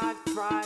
thrive, thrive.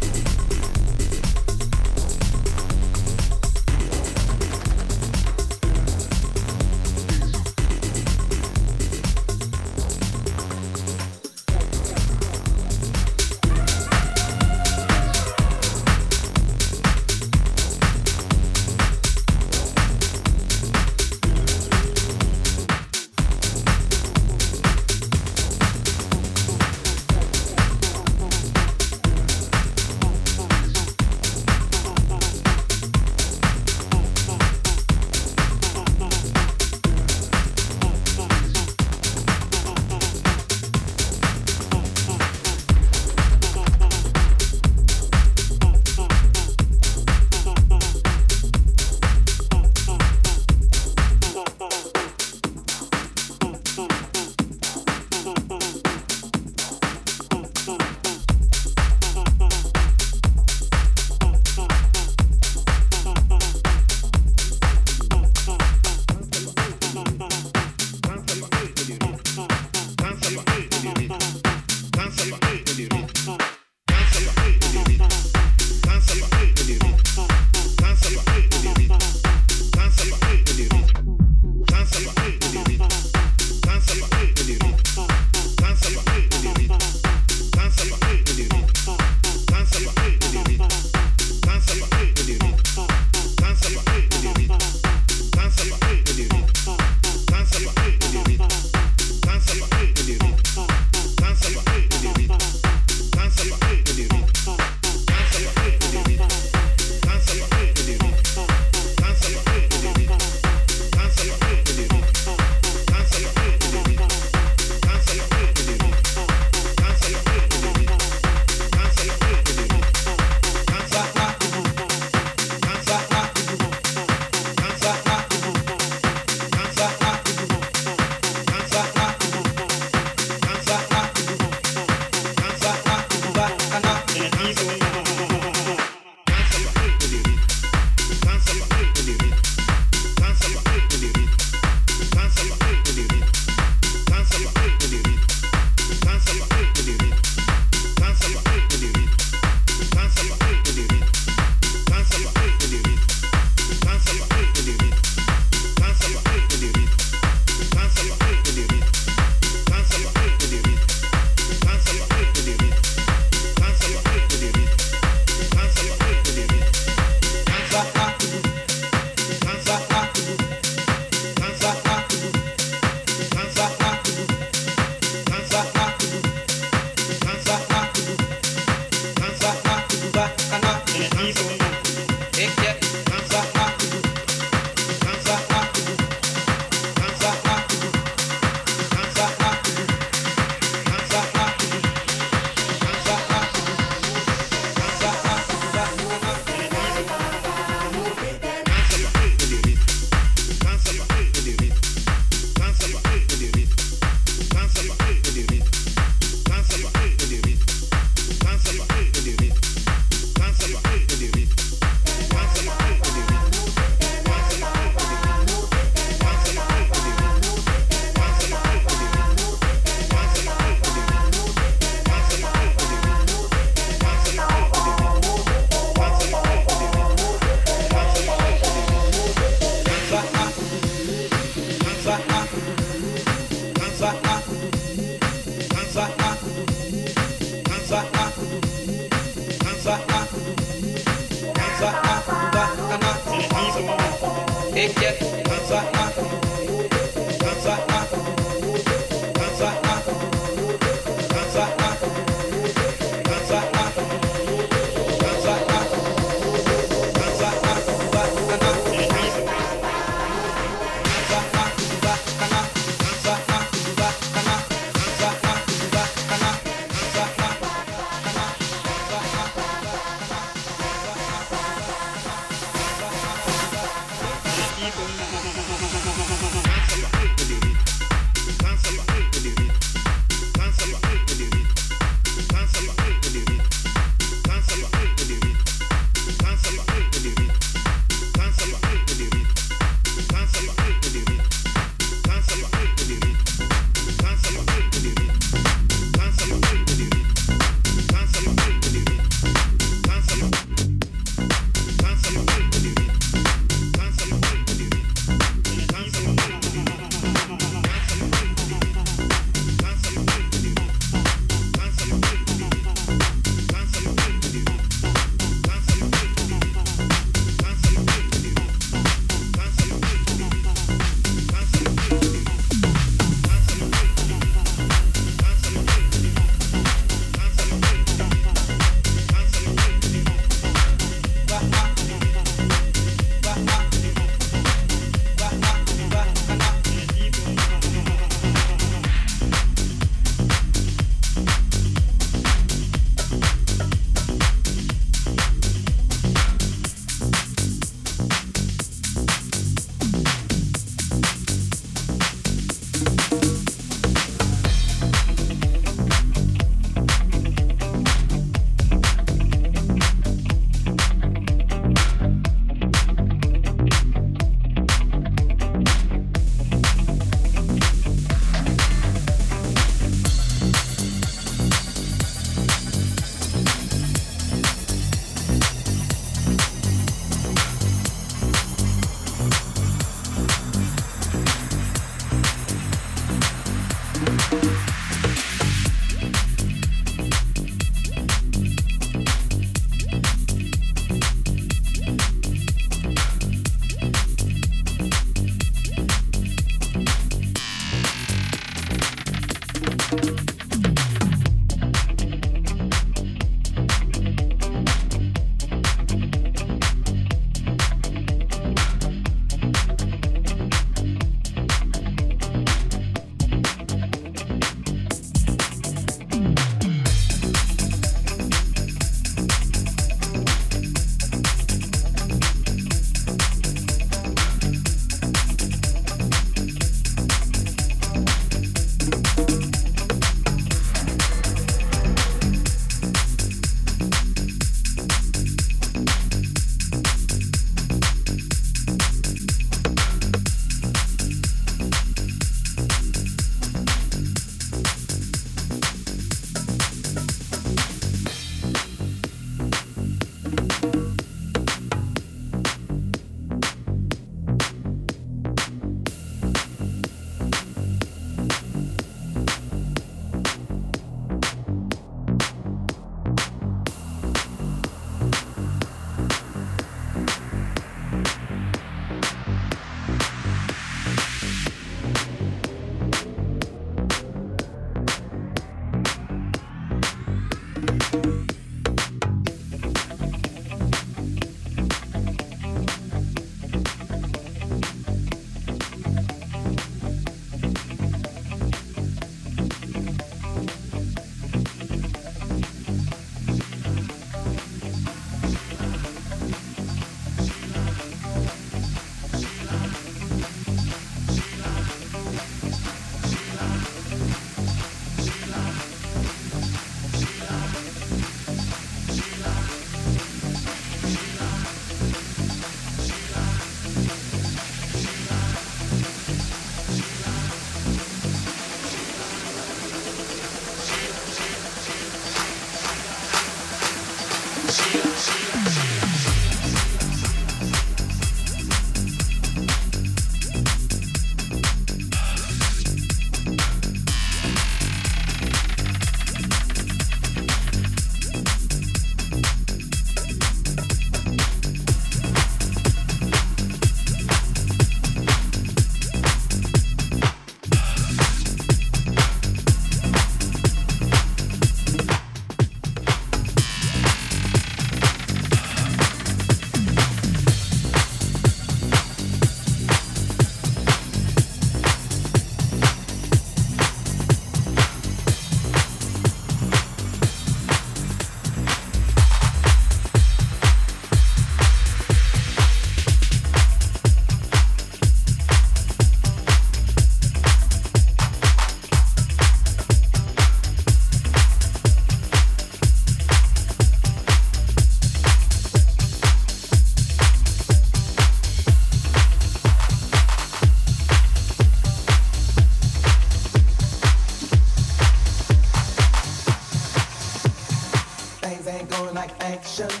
action.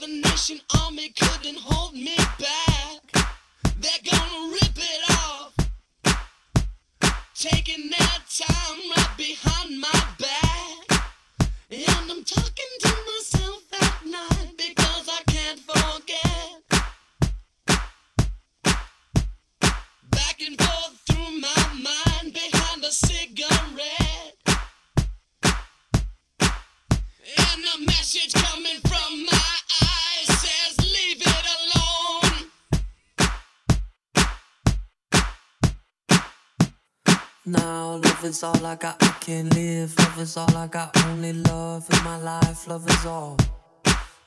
Seven Nation Army couldn't hold me back. They're gonna rip it off. Taking their time right behind my back. And I'm talking to myself at night because I can't forget. Back and forth through my mind behind a cigarette. Love is all I got, I can't live. Love is all I got, only love in my life. Love is all.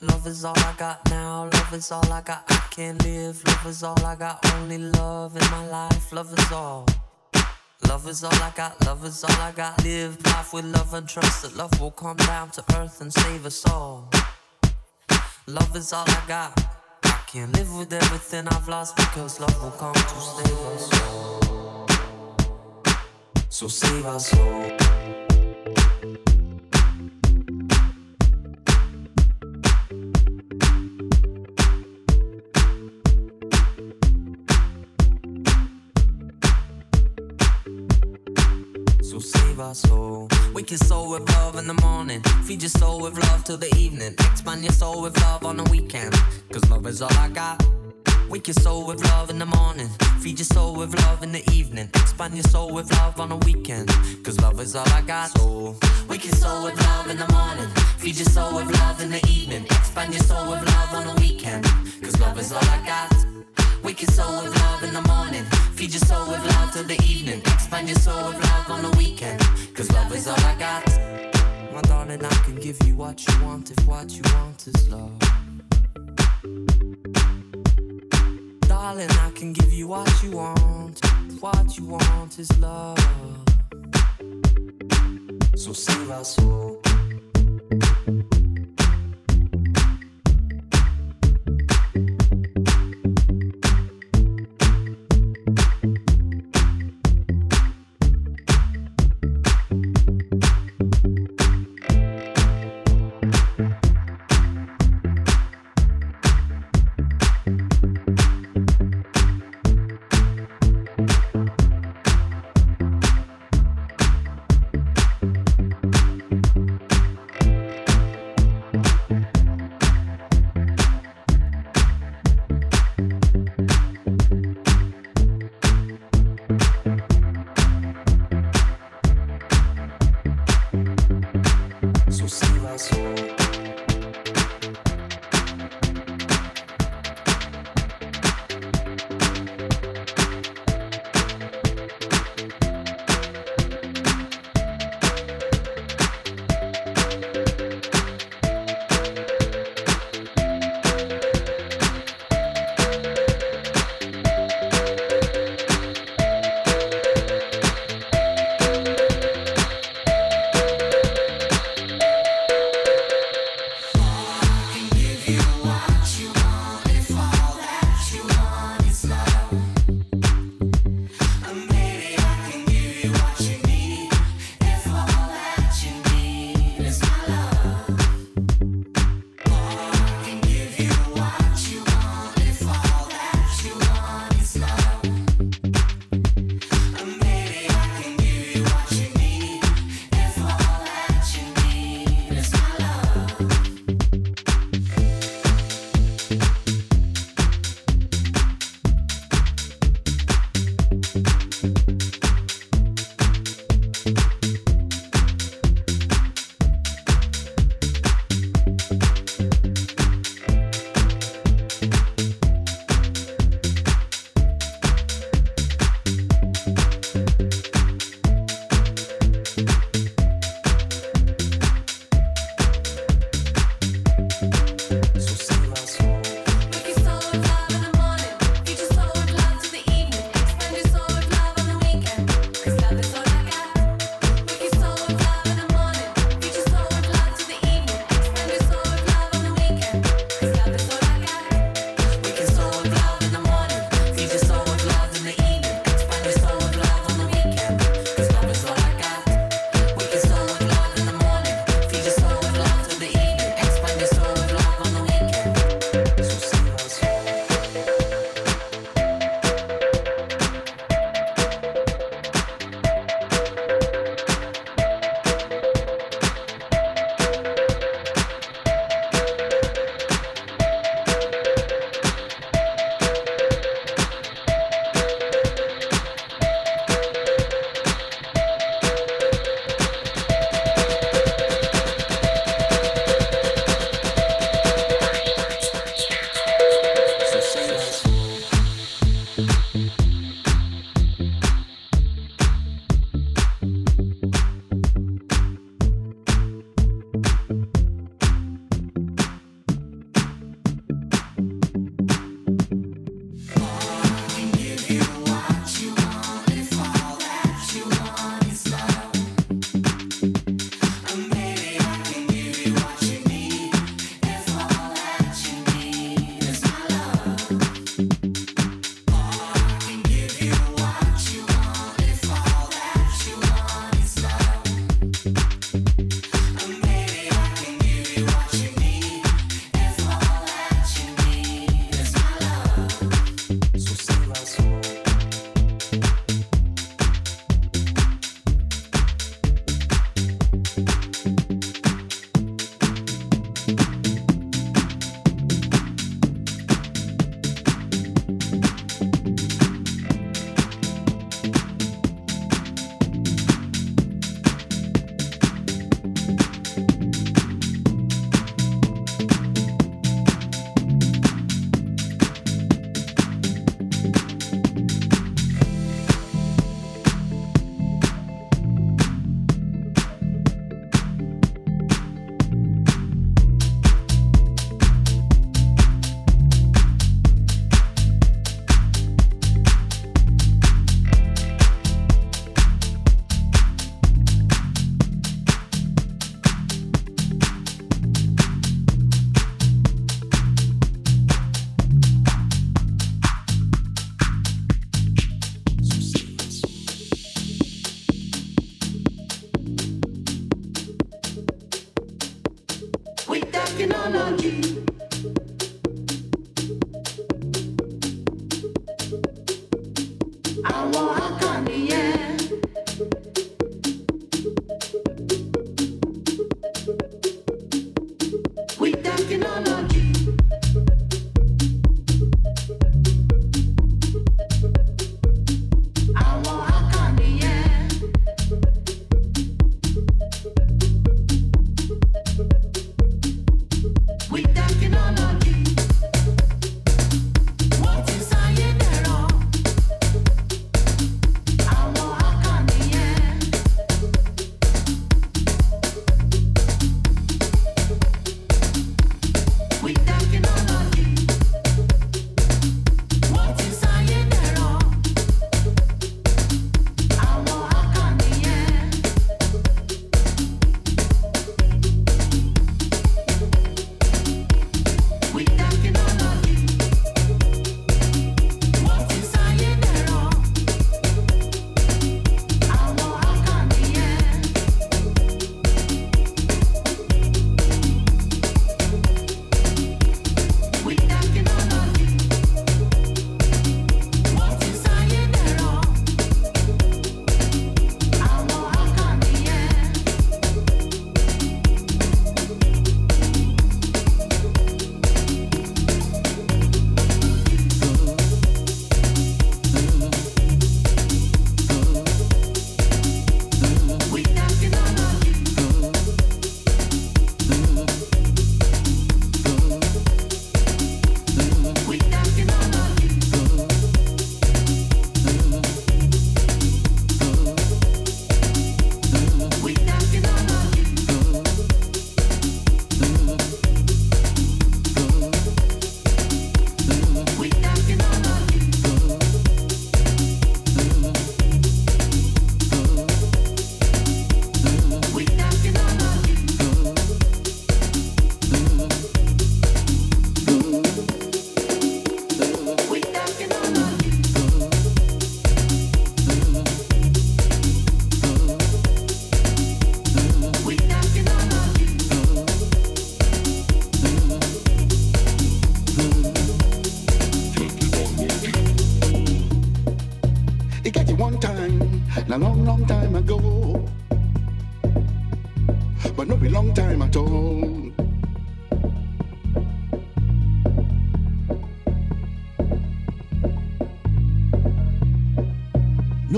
Love is all I got now. Love is all I got, I can't live. Love is all I got, only love in my life. Love is all. Love is all I got, love is all I got. Live life with love and trust that love will come down to earth and save us all. Love is all I got. I can't live with everything I've lost because love will come to save us all. So save our soul. So save soul. Wake your soul with love in the morning. Feed your soul with love till the evening. Expand your soul with love on the weekend. Cause love is all I got. Wake your soul with love in the morning. Feed your soul with love in the evening. Expand your soul with love on the weekend. Cause love is all I got. So wake your soul with love in the morning. Feed your soul with love in the evening. Expand your soul with love on the weekend. Cause love is all I got. Wake your soul with love in the morning. Feed your soul with love till the evening. Expand your soul with love on the weekend. Cause love is all I got. My darling, I can give you what you want if what you want is love. Darling, I can give you what you want. What you want is love. So save our soul.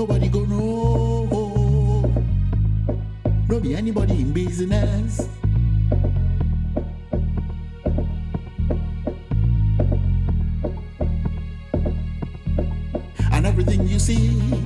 nobody go know. No be anybody in business. And everything you see.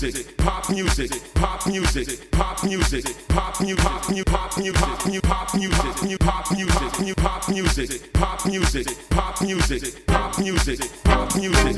music, pop music, pop music, pop music, pop music. pop new pop new pop new pop music, new pop music, new pop music, pop music, pop music, pop music, pop music.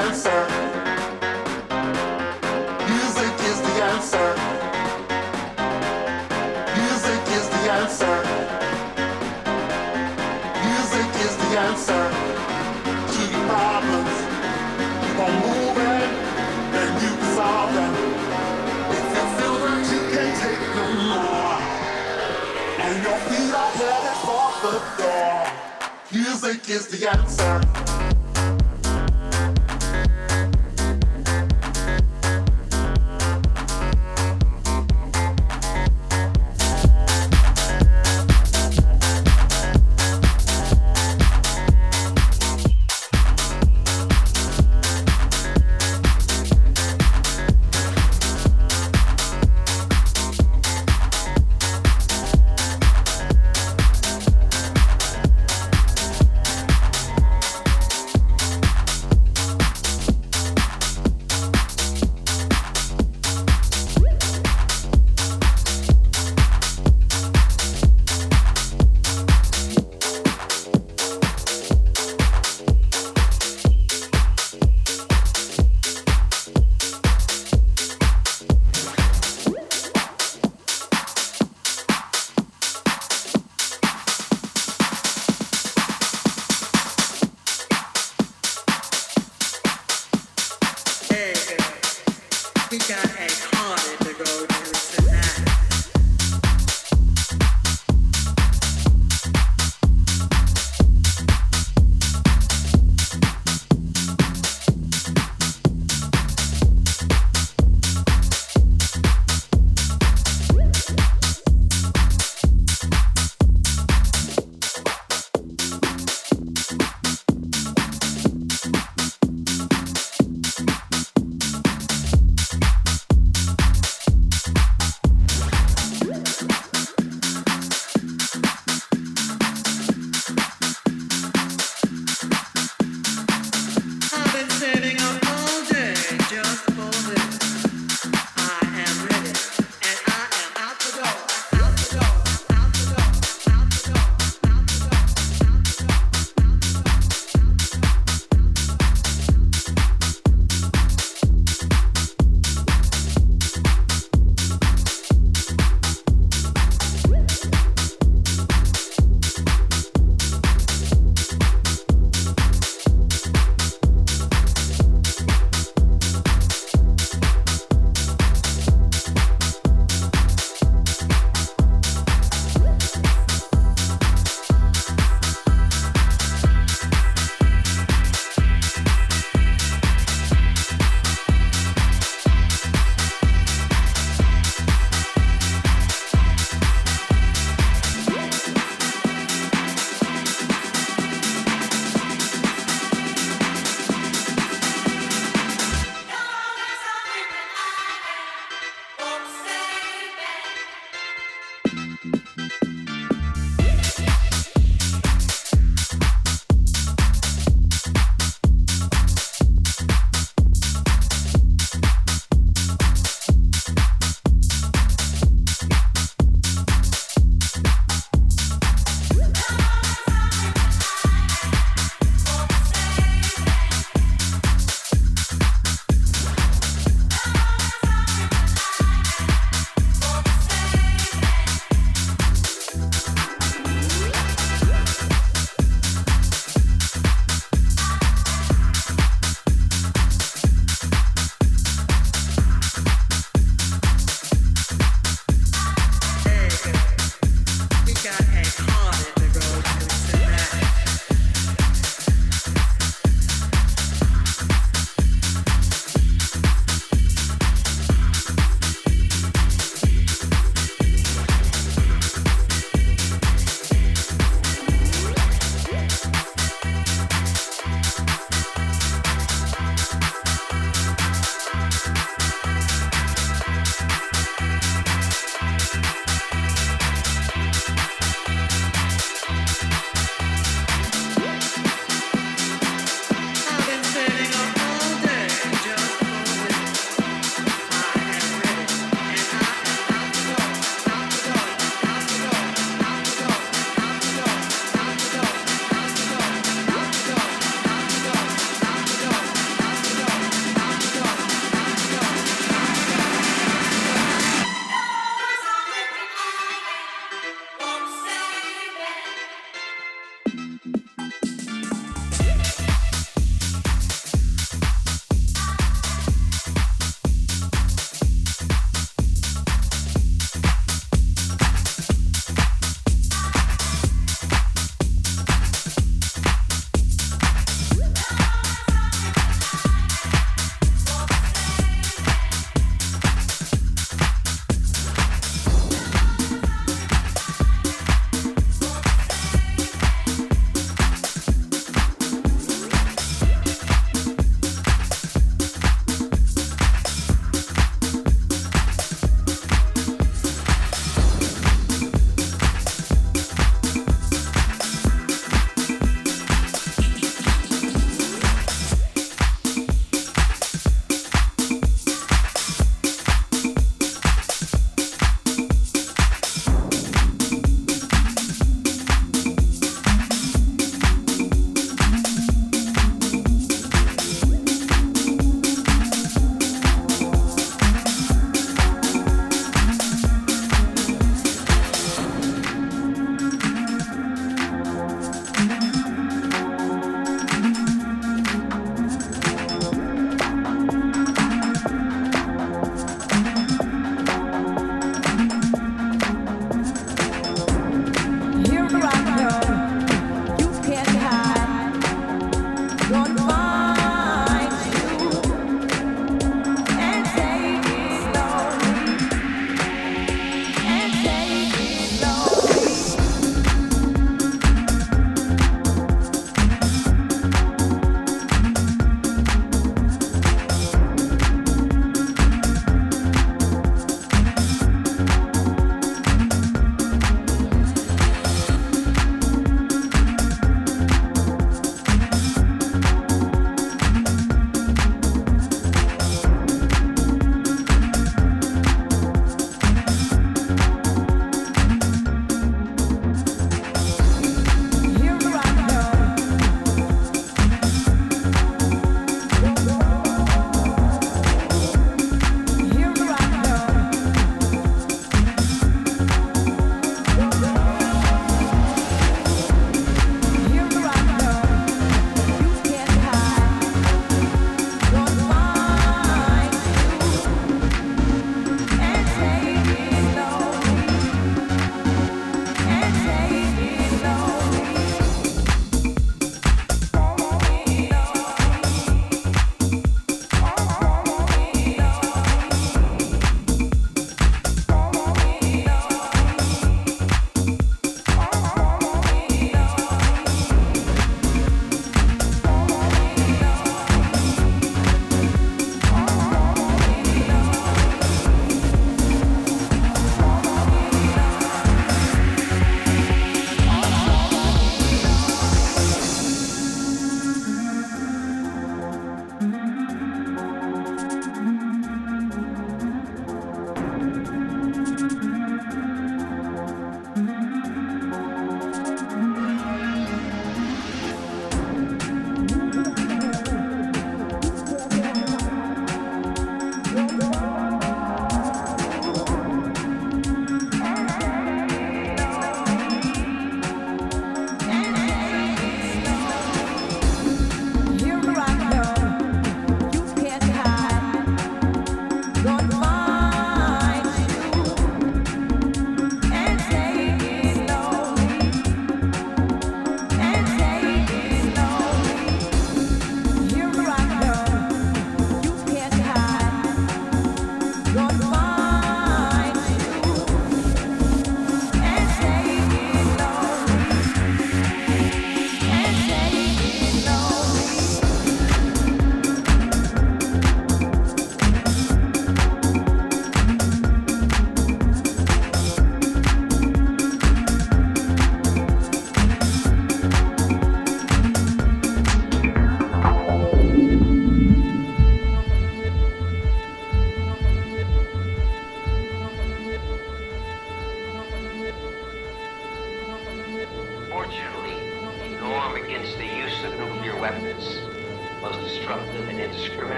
Music is the answer. Music is the answer. Music is the answer to your problems. You are moving, then you solve them. If you feel that you can't take no more, and your feet are headed for the door, music is the answer.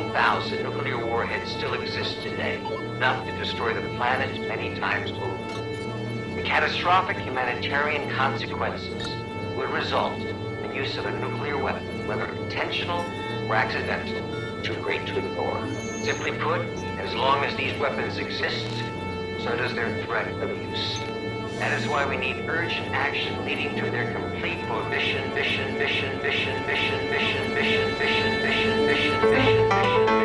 16,000 nuclear warheads still exist today, enough to destroy the planet many times over. The catastrophic humanitarian consequences would result in the use of a nuclear weapon, whether intentional or accidental, too great to ignore. Simply put, as long as these weapons exist, so does their threat of use. That is why we need urgent action leading to their complete prohibition, vision, vision, vision, vision, vision, vision, vision, vision, vision, vision, On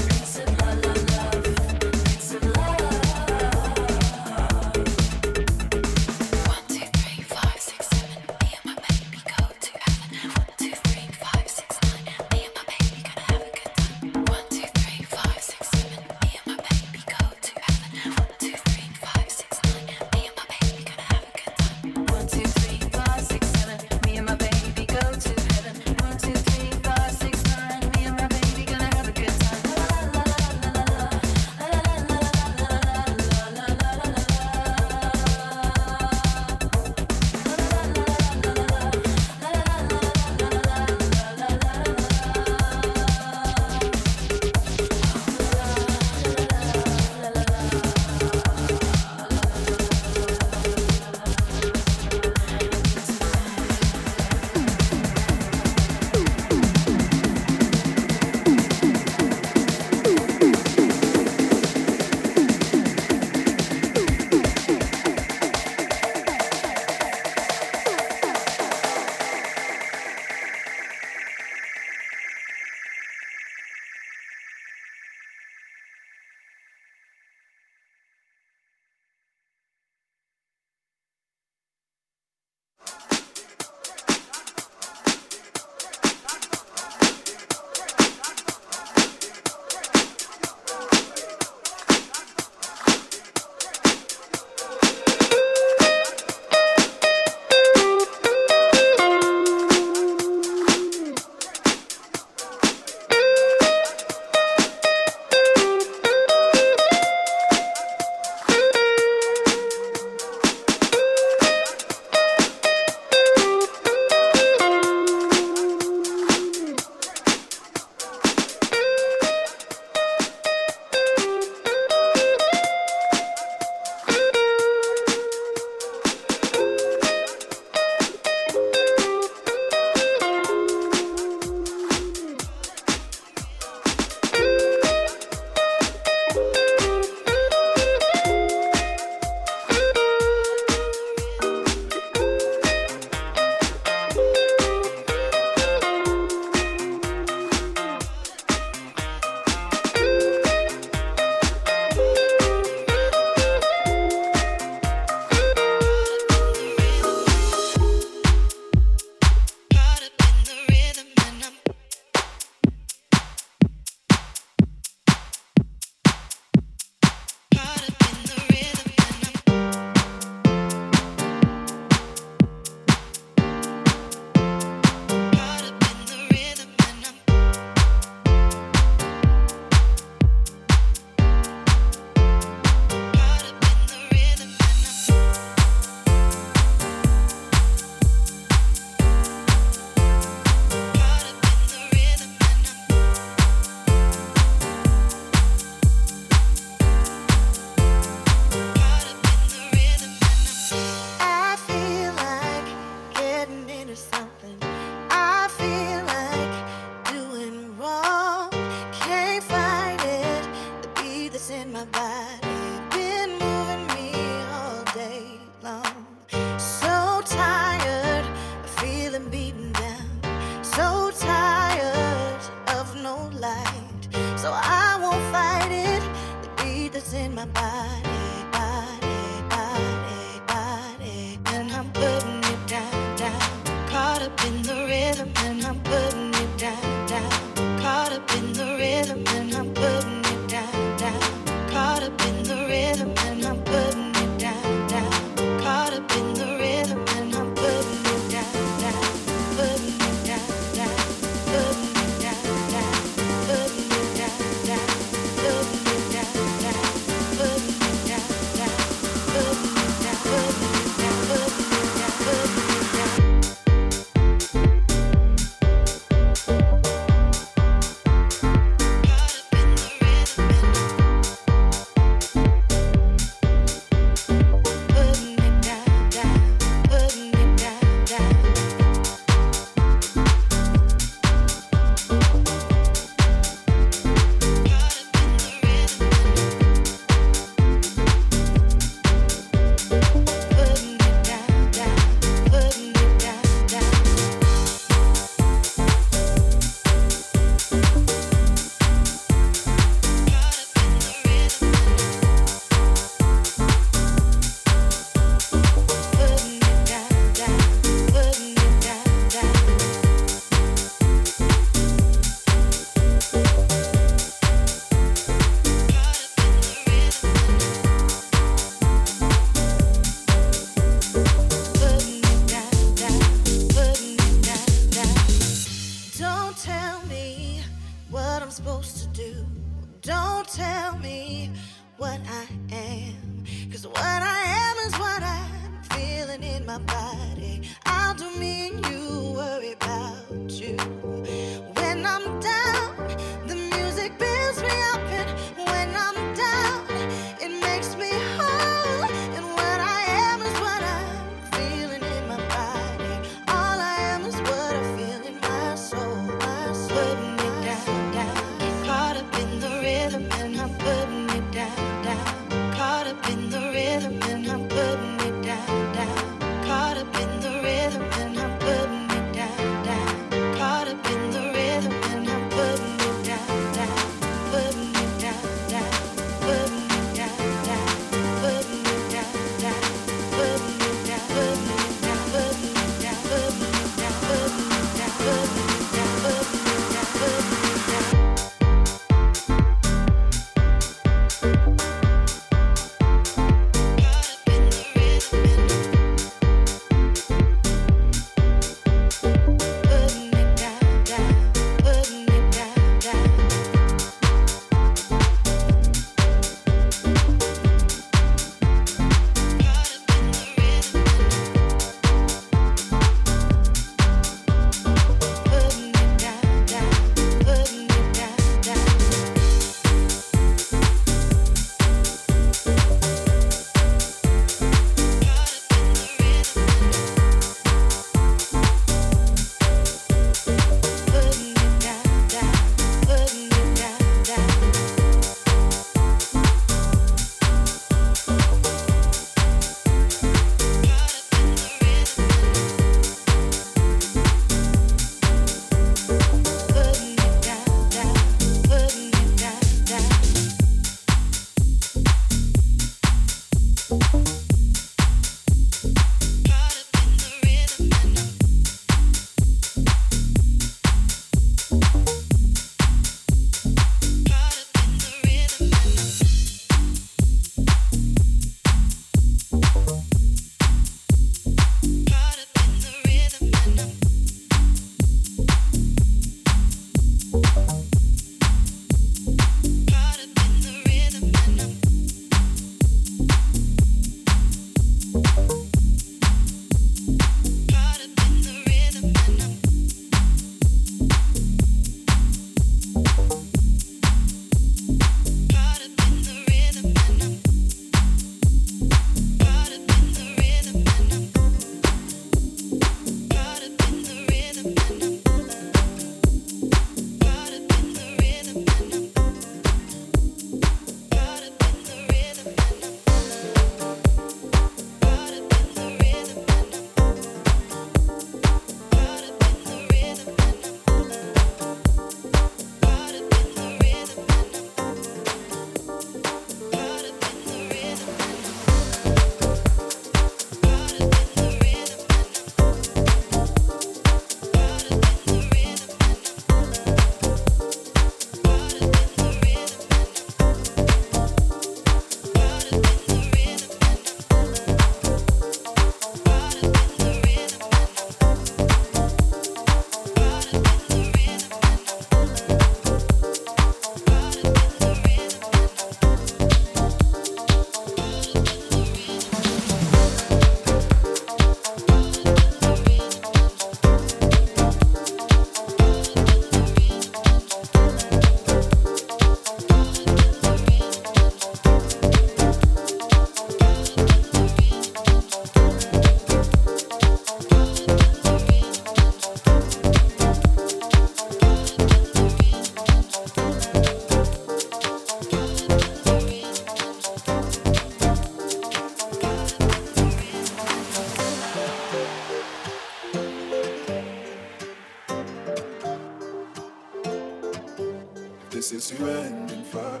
we end in fire,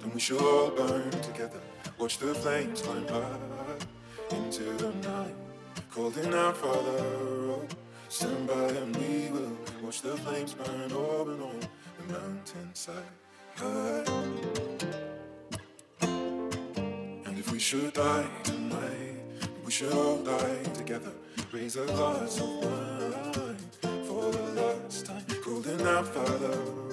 then we should all burn together. Watch the flames climb high into the night, calling out, Father, oh, stand by and we will watch the flames burn over and on the mountainside. High. And if we should die tonight, we should all die together. Raise a glass of wine for the last time. Golden out, Father, oh,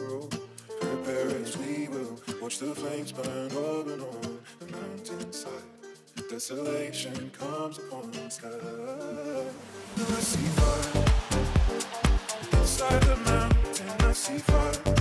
watch the flames burn and on the mountainside. Desolation comes upon the sky. I see fire inside the mountain. I see fire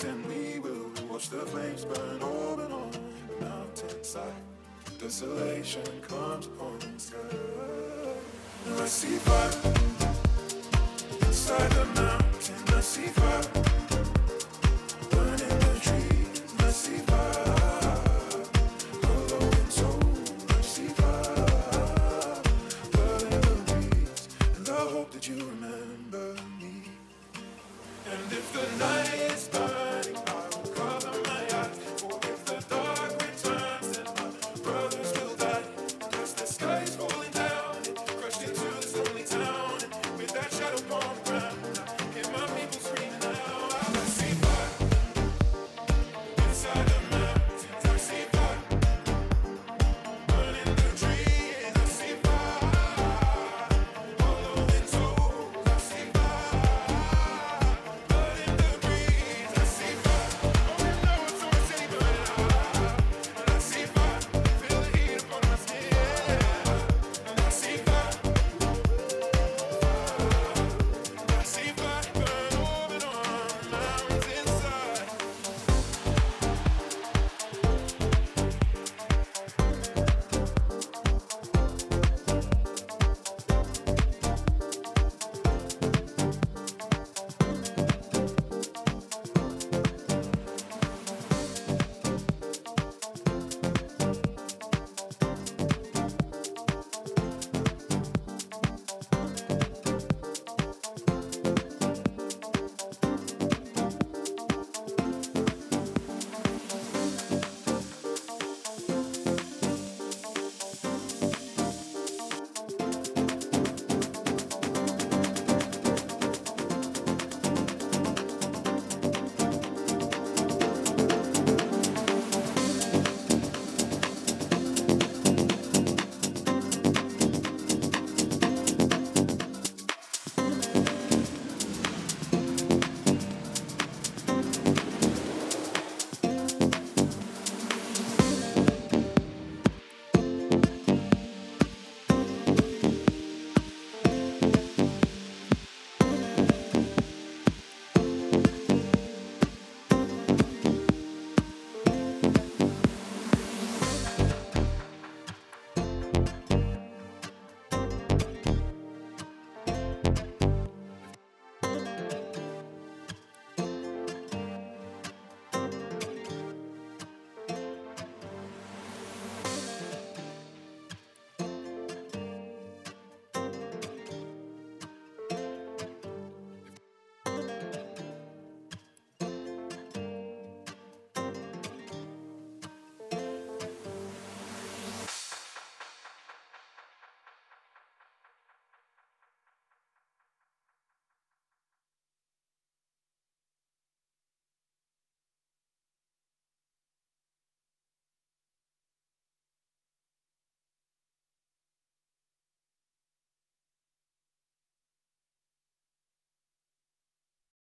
fast and we will watch the flames burn on and on the mountainside. Desolation comes upon the sky. And I see fire inside the mountain. I see fire.